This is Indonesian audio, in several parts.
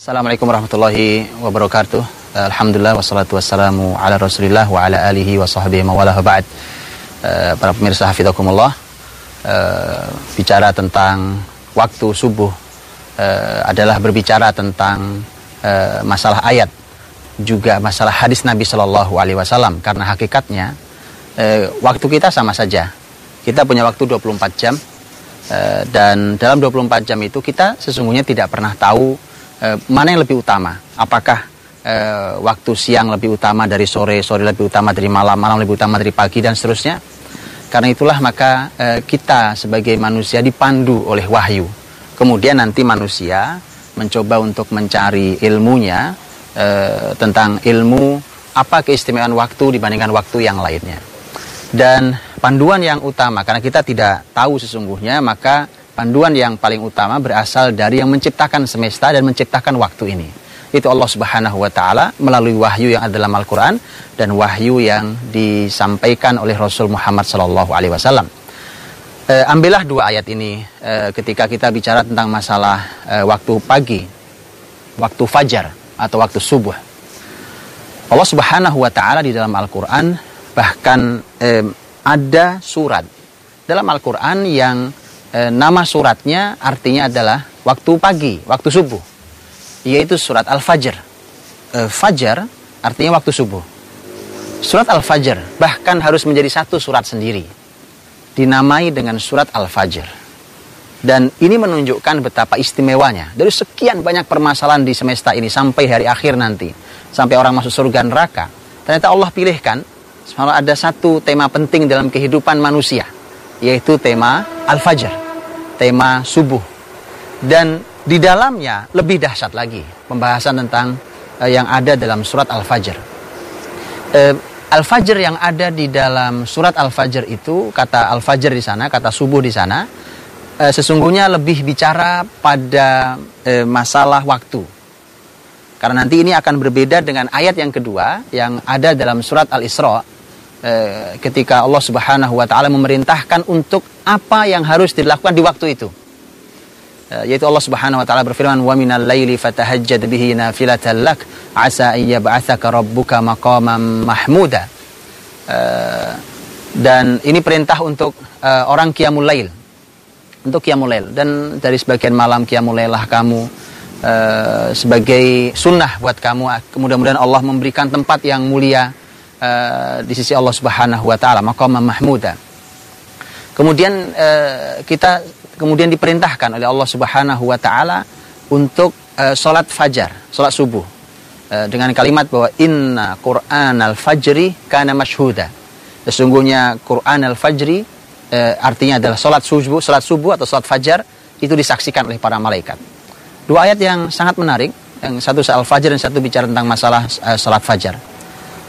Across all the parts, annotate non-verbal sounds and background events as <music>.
Assalamualaikum warahmatullahi wabarakatuh. Alhamdulillah wassalatu wassalamu ala Rasulillah wa ala alihi wa sahbihi mawalah ba'd. Uh, para pemirsa hafizakumullah uh, bicara tentang waktu subuh uh, adalah berbicara tentang masalah ayat juga masalah hadis Nabi Shallallahu alaihi wasallam karena hakikatnya waktu kita sama saja. Kita punya waktu 24 jam dan dalam 24 jam itu kita sesungguhnya tidak pernah tahu eh, mana yang lebih utama? Apakah eh, waktu siang lebih utama dari sore, sore lebih utama dari malam, malam lebih utama dari pagi dan seterusnya? Karena itulah maka eh, kita sebagai manusia dipandu oleh wahyu. Kemudian nanti manusia mencoba untuk mencari ilmunya eh, tentang ilmu apa keistimewaan waktu dibandingkan waktu yang lainnya. Dan panduan yang utama karena kita tidak tahu sesungguhnya maka panduan yang paling utama berasal dari yang menciptakan semesta dan menciptakan waktu ini. Itu Allah Subhanahu wa taala melalui wahyu yang ada dalam Al-Qur'an dan wahyu yang disampaikan oleh Rasul Muhammad sallallahu alaihi wasallam. E, ambillah dua ayat ini e, ketika kita bicara tentang masalah e, waktu pagi, waktu fajar atau waktu subuh. Allah Subhanahu wa taala di dalam Al-Qur'an bahkan e, ada surat dalam Al-Qur'an yang e, nama suratnya artinya adalah waktu pagi, waktu subuh. Yaitu surat Al-Fajr. E, Fajar artinya waktu subuh. Surat Al-Fajr bahkan harus menjadi satu surat sendiri. Dinamai dengan surat Al-Fajr. Dan ini menunjukkan betapa istimewanya. Dari sekian banyak permasalahan di semesta ini sampai hari akhir nanti. Sampai orang masuk surga neraka. Ternyata Allah pilihkan, ada satu tema penting dalam kehidupan manusia yaitu tema Al-Fajr, tema subuh. Dan di dalamnya lebih dahsyat lagi pembahasan tentang uh, yang ada dalam surat Al-Fajr. Uh, Al-Fajr yang ada di dalam surat Al-Fajr itu, kata Al-Fajr di sana, kata subuh di sana, uh, sesungguhnya lebih bicara pada uh, masalah waktu. Karena nanti ini akan berbeda dengan ayat yang kedua yang ada dalam surat Al-Isra Eh, ketika Allah Subhanahu wa taala memerintahkan untuk apa yang harus dilakukan di waktu itu. Eh, yaitu Allah Subhanahu wa taala berfirman wa minal laili fatahajjad bihi nafilatan lak asa an yab'atsaka rabbuka maqaman mahmuda. Eh, dan ini perintah untuk orang qiyamul lail. Untuk qiyamul lail dan dari sebagian malam qiyamul lailah kamu sebagai sunnah buat kamu. Mudah-mudahan Allah memberikan tempat yang mulia uh, di sisi Allah Subhanahu wa taala maqam mahmuda. Kemudian uh, kita kemudian diperintahkan oleh Allah Subhanahu wa taala untuk uh, salat fajar, salat subuh. Uh, dengan kalimat bahwa inna Qur'an al-fajri kana mashhuda. Sesungguhnya Quran al-fajri uh, artinya adalah salat subuh, salat subuh atau salat fajar itu disaksikan oleh para malaikat. Dua ayat yang sangat menarik, yang satu soal fajar dan satu bicara tentang masalah uh, salat fajar.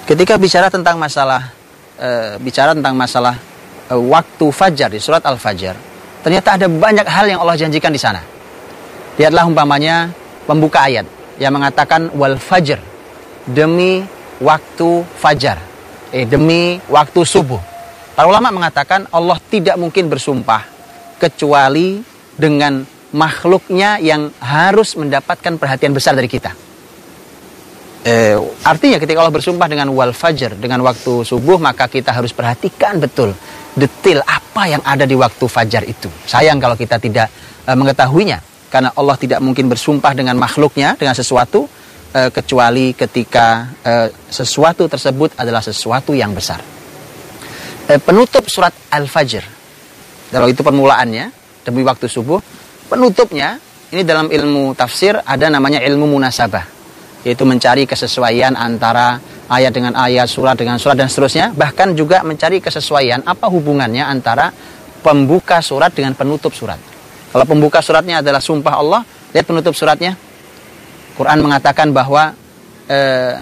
Ketika bicara tentang masalah e, bicara tentang masalah e, waktu fajar di surat Al-Fajr, ternyata ada banyak hal yang Allah janjikan di sana. Lihatlah umpamanya pembuka ayat yang mengatakan wal fajr demi waktu fajar, eh demi waktu subuh. Para ulama mengatakan Allah tidak mungkin bersumpah kecuali dengan makhluknya yang harus mendapatkan perhatian besar dari kita eh, artinya ketika Allah bersumpah dengan wal fajr dengan waktu subuh maka kita harus perhatikan betul detail apa yang ada di waktu fajar itu. Sayang kalau kita tidak eh, mengetahuinya karena Allah tidak mungkin bersumpah dengan makhluknya dengan sesuatu eh, kecuali ketika eh, sesuatu tersebut adalah sesuatu yang besar. Eh, penutup surat Al-Fajr. Kalau itu permulaannya demi waktu subuh, penutupnya ini dalam ilmu tafsir ada namanya ilmu munasabah yaitu mencari kesesuaian antara ayat dengan ayat, surat dengan surat dan seterusnya, bahkan juga mencari kesesuaian apa hubungannya antara pembuka surat dengan penutup surat. Kalau pembuka suratnya adalah sumpah Allah, lihat penutup suratnya. Quran mengatakan bahwa eh,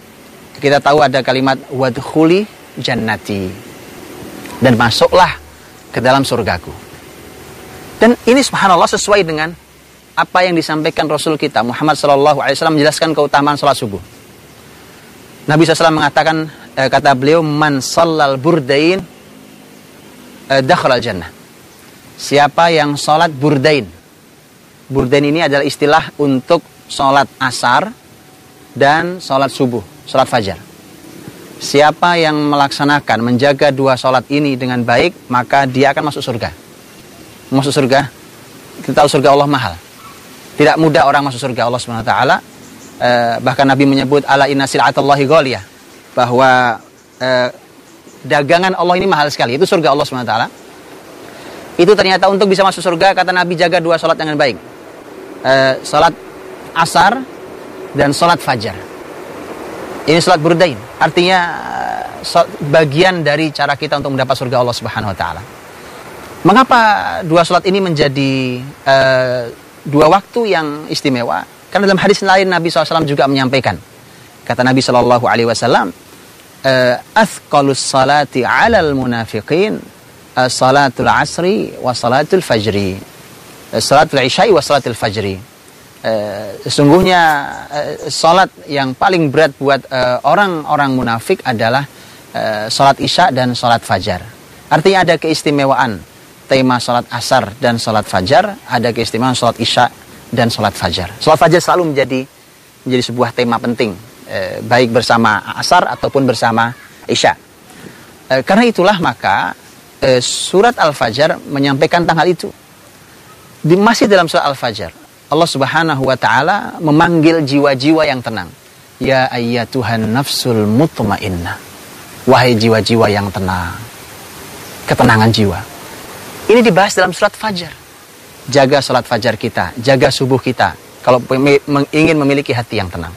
kita tahu ada kalimat wadkhuli jannati dan masuklah ke dalam surgaku. Dan ini subhanallah sesuai dengan apa yang disampaikan Rasul kita Muhammad Shallallahu Alaihi Wasallam menjelaskan keutamaan sholat subuh. Nabi SAW mengatakan eh, kata beliau man sallal burdain eh, dakhala jannah. Siapa yang sholat burdain. Burdain ini adalah istilah untuk sholat asar dan sholat subuh, sholat fajar. Siapa yang melaksanakan, menjaga dua sholat ini dengan baik, maka dia akan masuk surga. Masuk surga, kita tahu surga Allah mahal. Tidak mudah orang masuk surga Allah Subhanahu wa taala. Eh, bahkan Nabi menyebut ala inna sil'atallahi ghaliyah bahwa eh, dagangan Allah ini mahal sekali. Itu surga Allah Subhanahu wa taala. Itu ternyata untuk bisa masuk surga kata Nabi jaga dua sholat dengan baik. Eh, sholat asar dan sholat fajar. Ini sholat burdain. Artinya bagian dari cara kita untuk mendapat surga Allah Subhanahu Wa Taala. Mengapa dua sholat ini menjadi uh, dua waktu yang istimewa? Karena dalam hadis lain Nabi SAW juga menyampaikan. Kata Nabi Shallallahu Alaihi Wasallam, uh, "Athqalus salati alal munafiqin uh, salatul asri wa salatul fajri." Uh, salatul isya'i wa salatul fajri Eh, sesungguhnya uh, salat yang paling berat buat eh, orang-orang uh, munafik adalah uh, salat isya dan salat fajar. Artinya ada keistimewaan tema salat asar dan salat fajar, ada keistimewaan salat isya dan salat fajar. Salat fajar selalu menjadi menjadi sebuah tema penting, uh, baik bersama asar ataupun bersama isya. Uh, karena itulah maka uh, surat Al-Fajr menyampaikan tanggal itu. Di, masih dalam surat Al-Fajr Allah Subhanahu wa taala memanggil jiwa-jiwa yang tenang. Ya ayyatuhan nafsul mutmainnah. Wahai jiwa-jiwa yang tenang. Ketenangan jiwa. Ini dibahas dalam surat Fajar. Jaga salat fajar kita, jaga subuh kita. Kalau ingin memiliki hati yang tenang,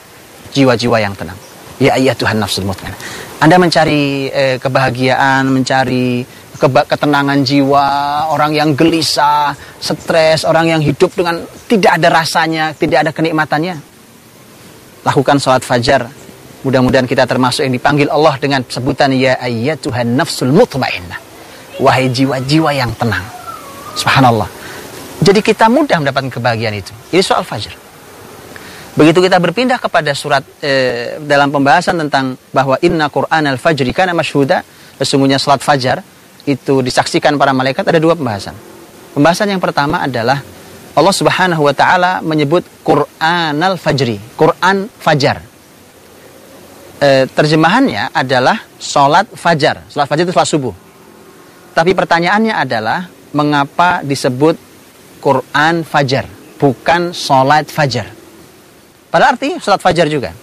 jiwa-jiwa yang tenang. Ya ayyatuhan nafsul mutmainnah. Anda mencari eh, kebahagiaan, mencari ketenangan jiwa, orang yang gelisah, stres, orang yang hidup dengan tidak ada rasanya, tidak ada kenikmatannya. Lakukan sholat fajar. Mudah-mudahan kita termasuk yang dipanggil Allah dengan sebutan Ya Tuhan nafsul mutmainnah. Wahai jiwa-jiwa yang tenang. Subhanallah. Jadi kita mudah mendapatkan kebahagiaan itu. Ini soal fajar. Begitu kita berpindah kepada surat eh, dalam pembahasan tentang bahwa inna Qur'an al-fajri kana masyhuda, sesungguhnya salat fajar itu disaksikan para malaikat ada dua pembahasan. Pembahasan yang pertama adalah Allah Subhanahu wa taala menyebut Quran al-Fajri, Quran Fajar. E, terjemahannya adalah salat fajar. Salat fajar itu salat subuh. Tapi pertanyaannya adalah mengapa disebut Quran Fajar, bukan salat fajar? Pada arti salat fajar juga.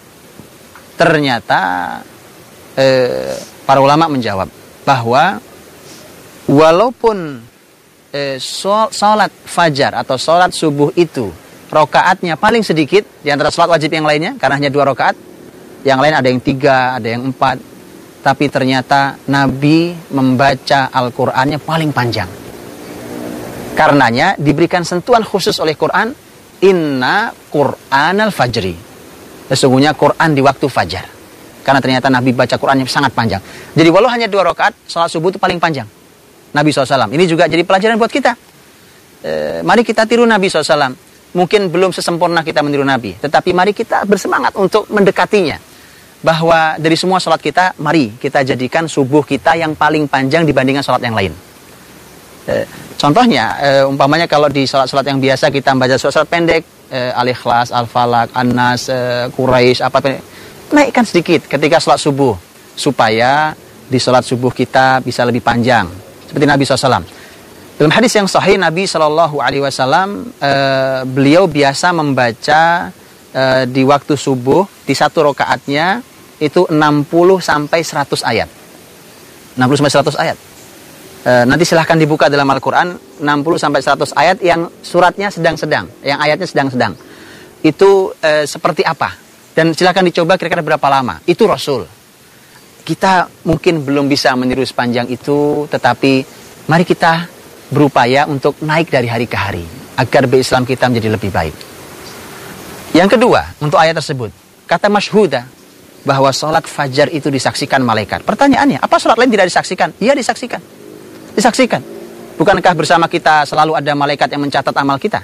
Ternyata e, para ulama menjawab bahwa walaupun eh, sholat fajar atau sholat subuh itu rokaatnya paling sedikit di antara sholat wajib yang lainnya karena hanya dua rokaat yang lain ada yang tiga ada yang empat tapi ternyata Nabi membaca Al-Qur'annya paling panjang karenanya diberikan sentuhan khusus oleh Quran inna Quran al-fajri sesungguhnya Quran di waktu fajar karena ternyata Nabi baca Qurannya sangat panjang jadi walau hanya dua rakaat sholat subuh itu paling panjang Nabi SAW. Ini juga jadi pelajaran buat kita. E, mari kita tiru Nabi SAW. Mungkin belum sesempurna kita meniru Nabi. Tetapi mari kita bersemangat untuk mendekatinya. Bahwa dari semua sholat kita, mari kita jadikan subuh kita yang paling panjang dibandingkan sholat yang lain. E, contohnya, e, umpamanya kalau di sholat-sholat yang biasa kita membaca sholat-sholat pendek, e, Al-Ikhlas, Al-Falak, An-Nas, e, Quraisy, apa pendek. Naikkan sedikit ketika sholat subuh. Supaya di sholat subuh kita bisa lebih panjang seperti Nabi SAW. Dalam hadis yang sahih Nabi Shallallahu Alaihi Wasallam beliau biasa membaca uh, di waktu subuh di satu rokaatnya itu 60 sampai 100 ayat. 60 sampai 100 ayat. Uh, nanti silahkan dibuka dalam Al-Quran 60 sampai 100 ayat yang suratnya sedang-sedang, yang ayatnya sedang-sedang. Itu uh, seperti apa? Dan silahkan dicoba kira-kira berapa lama. Itu Rasul kita mungkin belum bisa meniru sepanjang itu, tetapi mari kita berupaya untuk naik dari hari ke hari agar berislam kita menjadi lebih baik. Yang kedua, untuk ayat tersebut, kata masyhuda bahwa sholat fajar itu disaksikan malaikat. Pertanyaannya, apa sholat lain tidak disaksikan? Iya disaksikan. Disaksikan. Bukankah bersama kita selalu ada malaikat yang mencatat amal kita?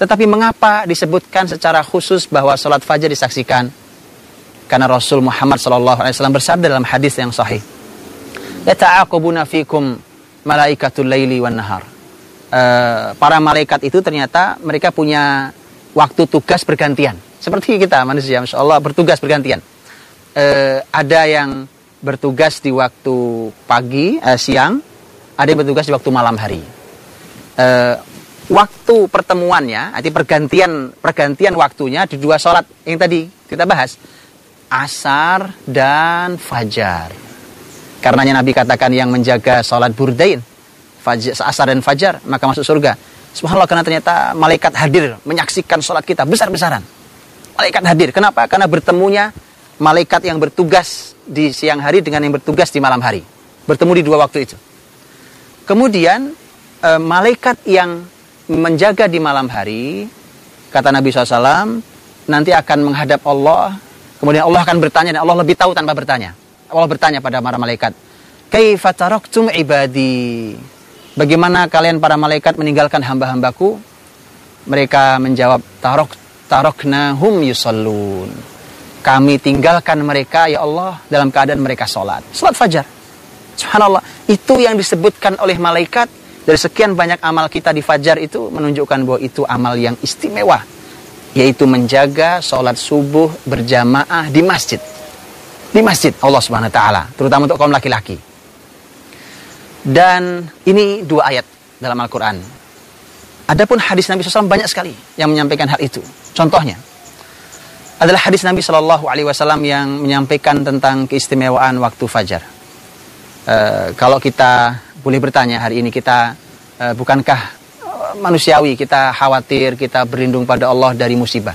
Tetapi mengapa disebutkan secara khusus bahwa sholat fajar disaksikan? Karena Rasul Muhammad SAW bersabda dalam hadis yang sahih. Yata'aqubuna fikum malaikatul laili wan nahar. Uh, para malaikat itu ternyata mereka punya waktu tugas bergantian. Seperti kita manusia, Masya Allah bertugas bergantian. Uh, ada yang bertugas di waktu pagi, uh, siang, ada yang bertugas di waktu malam hari. Uh, waktu pertemuannya, arti pergantian pergantian waktunya di dua sholat yang tadi kita bahas, asar dan fajar. Karenanya Nabi katakan yang menjaga sholat burdain, fajar, asar dan fajar, maka masuk surga. Subhanallah karena ternyata malaikat hadir menyaksikan sholat kita besar-besaran. Malaikat hadir. Kenapa? Karena bertemunya malaikat yang bertugas di siang hari dengan yang bertugas di malam hari. Bertemu di dua waktu itu. Kemudian e, malaikat yang menjaga di malam hari, kata Nabi SAW, nanti akan menghadap Allah. Kemudian Allah akan bertanya dan Allah lebih tahu tanpa bertanya. Allah bertanya pada para malaikat, "Kaifa taraktum ibadi?" Bagaimana kalian para malaikat meninggalkan hamba-hambaku? Mereka menjawab, Tarok taroknahum yusallun. Kami tinggalkan mereka, ya Allah, dalam keadaan mereka sholat. Sholat fajar. Subhanallah. Itu yang disebutkan oleh malaikat dari sekian banyak amal kita di fajar itu menunjukkan bahwa itu amal yang istimewa. Yaitu menjaga sholat subuh berjamaah di masjid. Di masjid Allah subhanahu wa ta'ala. Terutama untuk kaum laki-laki. Dan ini dua ayat dalam Al-Quran. Adapun hadis Nabi SAW banyak sekali yang menyampaikan hal itu. Contohnya adalah hadis Nabi Shallallahu Alaihi Wasallam yang menyampaikan tentang keistimewaan waktu fajar. Uh, kalau kita boleh bertanya hari ini kita uh, bukankah manusiawi kita khawatir kita berlindung pada Allah dari musibah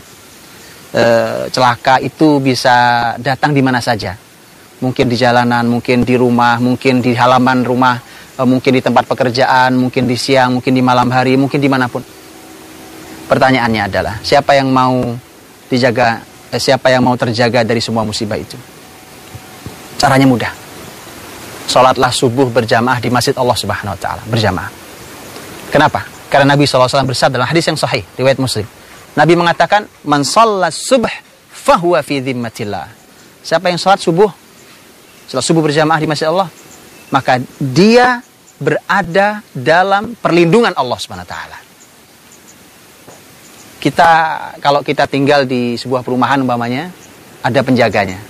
uh, celaka itu bisa datang di mana saja mungkin di jalanan mungkin di rumah mungkin di halaman rumah Eh, mungkin di tempat pekerjaan, mungkin di siang, mungkin di malam hari, mungkin di mana pun. Pertanyaannya adalah, siapa yang mau dijaga, eh, siapa yang mau terjaga dari semua musibah itu? Caranya mudah. Sholatlah subuh berjamaah di masjid Allah Subhanahu Wa Taala berjamaah. Kenapa? Karena Nabi SAW bersabda dalam hadis yang sahih, riwayat Muslim. Nabi mengatakan, "Man subh fahuwa fi dhimmatillah." Siapa yang sholat subuh, sholat subuh berjamaah di masjid Allah, maka dia berada dalam perlindungan Allah Subhanahu taala. Kita kalau kita tinggal di sebuah perumahan umpamanya ada penjaganya.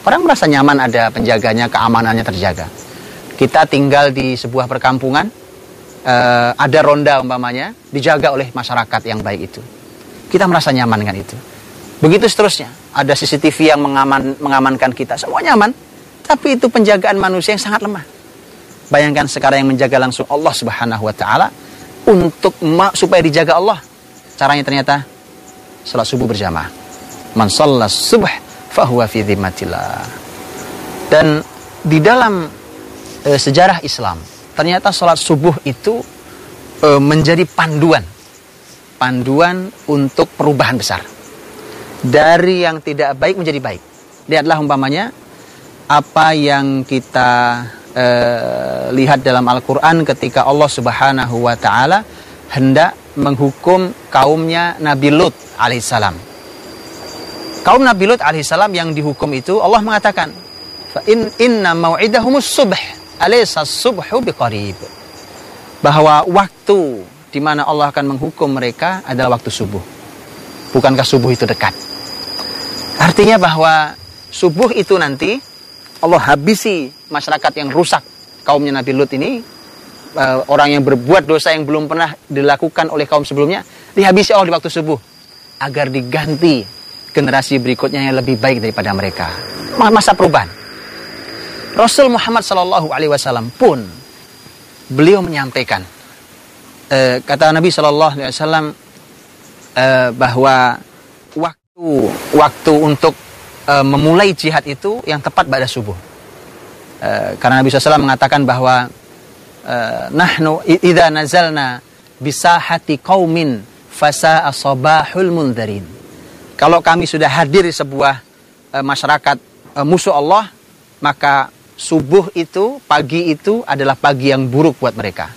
Orang merasa nyaman ada penjaganya, keamanannya terjaga. Kita tinggal di sebuah perkampungan eh, ada ronda umpamanya dijaga oleh masyarakat yang baik itu. Kita merasa nyaman dengan itu. Begitu seterusnya, ada CCTV yang mengaman, mengamankan kita, semua nyaman. Tapi itu penjagaan manusia yang sangat lemah. Bayangkan sekarang yang menjaga langsung Allah Subhanahu wa taala untuk supaya dijaga Allah. Caranya ternyata salat subuh berjamaah. Man shalla subh fahuwa fi. Dan di dalam e, sejarah Islam, ternyata salat subuh itu e, menjadi panduan. Panduan untuk perubahan besar. Dari yang tidak baik menjadi baik. Lihatlah umpamanya apa yang kita uh, lihat dalam Al-Quran ketika Allah Subhanahu wa Ta'ala hendak menghukum kaumnya Nabi Lut alaihissalam. Kaum Nabi Lut alaihissalam yang dihukum itu Allah mengatakan, in inna mau'idahumus subh alaysa subhu biqarib. Bahwa waktu di mana Allah akan menghukum mereka adalah waktu subuh. Bukankah subuh itu dekat? Artinya bahwa subuh itu nanti Allah habisi masyarakat yang rusak. Kaumnya Nabi Lut ini uh, orang yang berbuat dosa yang belum pernah dilakukan oleh kaum sebelumnya dihabisi Allah di waktu subuh agar diganti generasi berikutnya yang lebih baik daripada mereka. Masa perubahan. Rasul Muhammad Shallallahu Alaihi Wasallam pun beliau menyampaikan uh, kata Nabi Shallallahu Alaihi Wasallam uh, bahwa waktu waktu untuk uh, memulai jihad itu yang tepat pada subuh. Uh, karena Nabi SAW mengatakan bahwa uh, nahnu idza nazalna bisahati qaumin fasa asabahul mundarin. Kalau kami sudah hadir di sebuah uh, masyarakat uh, musuh Allah, maka subuh itu, pagi itu adalah pagi yang buruk buat mereka.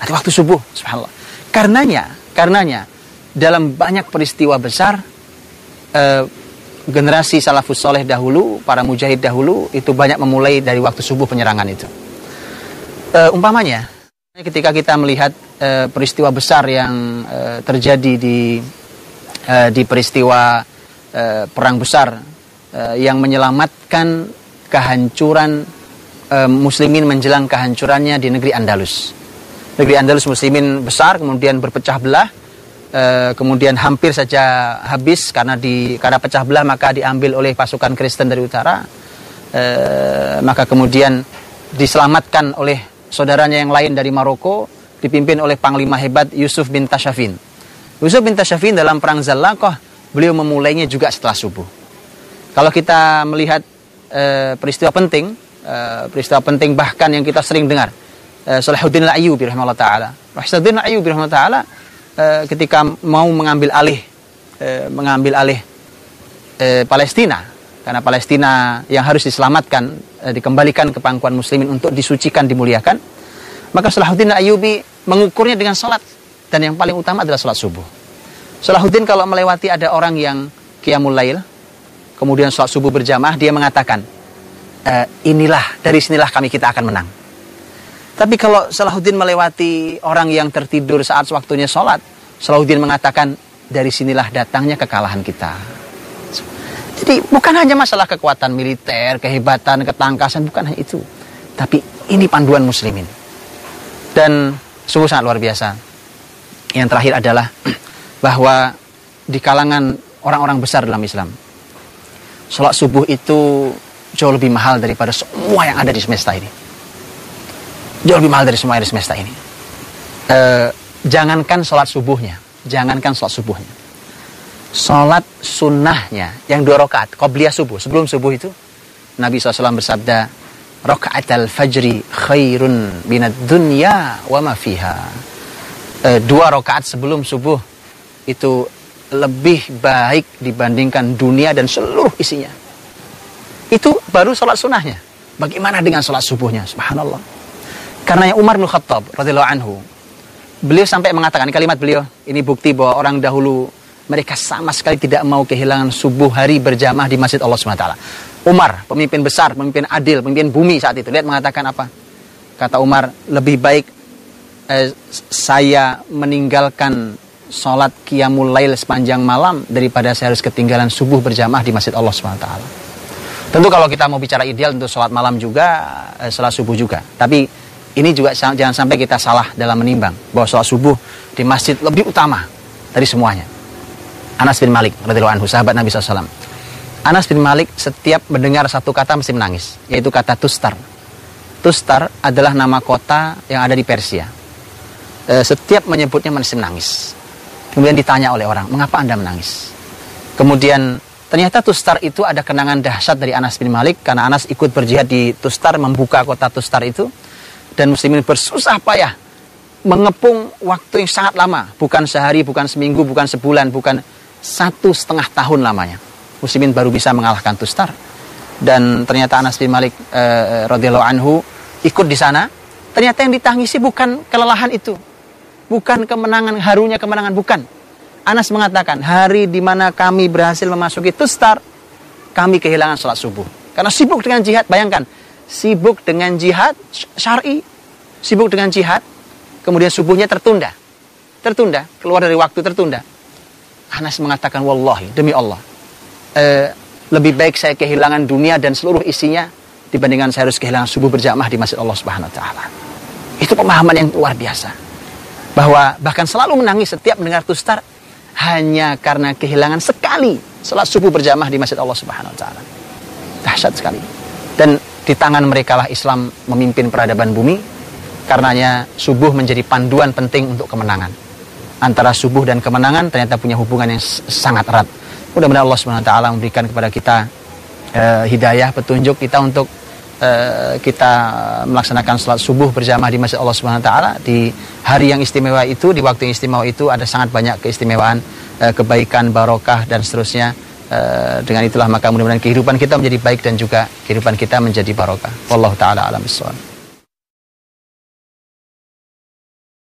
Ada waktu subuh, subhanallah. Karenanya, karenanya dalam banyak peristiwa besar generasi salafus soleh dahulu, para mujahid dahulu itu banyak memulai dari waktu subuh penyerangan itu. E, umpamanya, ketika kita melihat e, peristiwa besar yang e, terjadi di uh, di peristiwa uh, perang besar uh, yang menyelamatkan kehancuran uh, muslimin menjelang kehancurannya di negeri Andalus. Negeri Andalus muslimin besar kemudian berpecah belah uh, kemudian hampir saja habis karena di karena pecah belah maka diambil oleh pasukan Kristen dari utara uh, maka kemudian diselamatkan oleh saudaranya yang lain dari Maroko dipimpin oleh panglima hebat Yusuf bin Tashafin. Yusuf bin Tashafin dalam perang Zalakoh beliau memulainya juga setelah subuh. Kalau kita melihat uh, peristiwa penting, uh, peristiwa penting bahkan yang kita sering dengar, Salahuddin al-Ayyubi rahimahullah taala. Salahuddin al-Ayyubi rahimahullah taala uh, ketika mau mengambil alih uh, mengambil alih uh, Palestina karena Palestina yang harus diselamatkan dikembalikan ke pangkuan muslimin untuk disucikan dimuliakan maka Salahuddin Ayyubi mengukurnya dengan salat dan yang paling utama adalah salat subuh. Salahuddin kalau melewati ada orang yang qiyamul lail kemudian salat subuh berjamaah dia mengatakan e, inilah dari sinilah kami kita akan menang. Tapi kalau Salahuddin melewati orang yang tertidur saat waktunya sholat, Salahuddin mengatakan dari sinilah datangnya kekalahan kita. Jadi bukan hanya masalah kekuatan militer, kehebatan, ketangkasan, bukan hanya itu. Tapi ini panduan muslimin. Dan sungguh sangat luar biasa. Yang terakhir adalah <clears throat> bahwa di kalangan orang-orang besar dalam Islam, sholat subuh itu jauh lebih mahal daripada semua yang ada di semesta ini. Jauh lebih mahal dari semua di semesta ini. E, jangankan sholat subuhnya, jangankan sholat subuhnya. Sholat sunnahnya yang dua rakaat, qobliyah subuh, sebelum subuh itu, Nabi SAW bersabda, rakaat al-fajri khairun minad dunya wa ma fiha. E, dua rakaat sebelum subuh itu lebih baik dibandingkan dunia dan seluruh isinya. Itu baru sholat sunnahnya. Bagaimana dengan sholat subuhnya? Subhanallah. Karena yang Umar bin Khattab radhiyallahu anhu, beliau sampai mengatakan kalimat beliau, ini bukti bahwa orang dahulu mereka sama sekali tidak mau kehilangan subuh hari berjamaah di Masjid Allah SWT. Umar, pemimpin besar, pemimpin adil, pemimpin bumi saat itu. Lihat mengatakan apa? Kata Umar, lebih baik eh, saya meninggalkan sholat qiyamul lail sepanjang malam daripada saya harus ketinggalan subuh berjamaah di Masjid Allah SWT. Tentu kalau kita mau bicara ideal untuk sholat malam juga, eh, sholat subuh juga. Tapi ini juga jangan sampai kita salah dalam menimbang bahwa sholat subuh di masjid lebih utama dari semuanya. Anas bin Malik radhiyallahu anhu sahabat Nabi SAW Anas bin Malik setiap mendengar satu kata mesti menangis, yaitu kata Tustar. Tustar adalah nama kota yang ada di Persia. E, setiap menyebutnya mesti menangis. Kemudian ditanya oleh orang, mengapa anda menangis? Kemudian ternyata Tustar itu ada kenangan dahsyat dari Anas bin Malik, karena Anas ikut berjihad di Tustar, membuka kota Tustar itu. Dan muslimin bersusah payah mengepung waktu yang sangat lama. Bukan sehari, bukan seminggu, bukan sebulan, bukan satu setengah tahun lamanya. Muslimin baru bisa mengalahkan Tustar. Dan ternyata Anas bin Malik uh, radhiyallahu anhu ikut di sana. Ternyata yang ditangisi bukan kelelahan itu. Bukan kemenangan harunya kemenangan bukan. Anas mengatakan hari di mana kami berhasil memasuki Tustar kami kehilangan sholat subuh. Karena sibuk dengan jihad bayangkan sibuk dengan jihad syari sibuk dengan jihad kemudian subuhnya tertunda tertunda keluar dari waktu tertunda Anas mengatakan wallahi demi Allah eh, lebih baik saya kehilangan dunia dan seluruh isinya dibandingkan saya harus kehilangan subuh berjamaah di Masjid Allah Subhanahu wa taala. Itu pemahaman yang luar biasa. Bahwa bahkan selalu menangis setiap mendengar tustar hanya karena kehilangan sekali salat subuh berjamaah di Masjid Allah Subhanahu wa taala. Dahsyat sekali. Dan di tangan mereka lah Islam memimpin peradaban bumi. Karenanya subuh menjadi panduan penting untuk kemenangan. Antara subuh dan kemenangan ternyata punya hubungan yang sangat erat. Mudah-mudahan Allah SWT memberikan kepada kita uh, hidayah, petunjuk kita untuk uh, kita melaksanakan sholat subuh berjamaah di Masjid Allah SWT di hari yang istimewa itu, di waktu yang istimewa itu ada sangat banyak keistimewaan, uh, kebaikan, barokah dan seterusnya. Uh, dengan itulah maka mudah-mudahan kehidupan kita menjadi baik dan juga kehidupan kita menjadi barokah. Wallahu taala alam bisawab.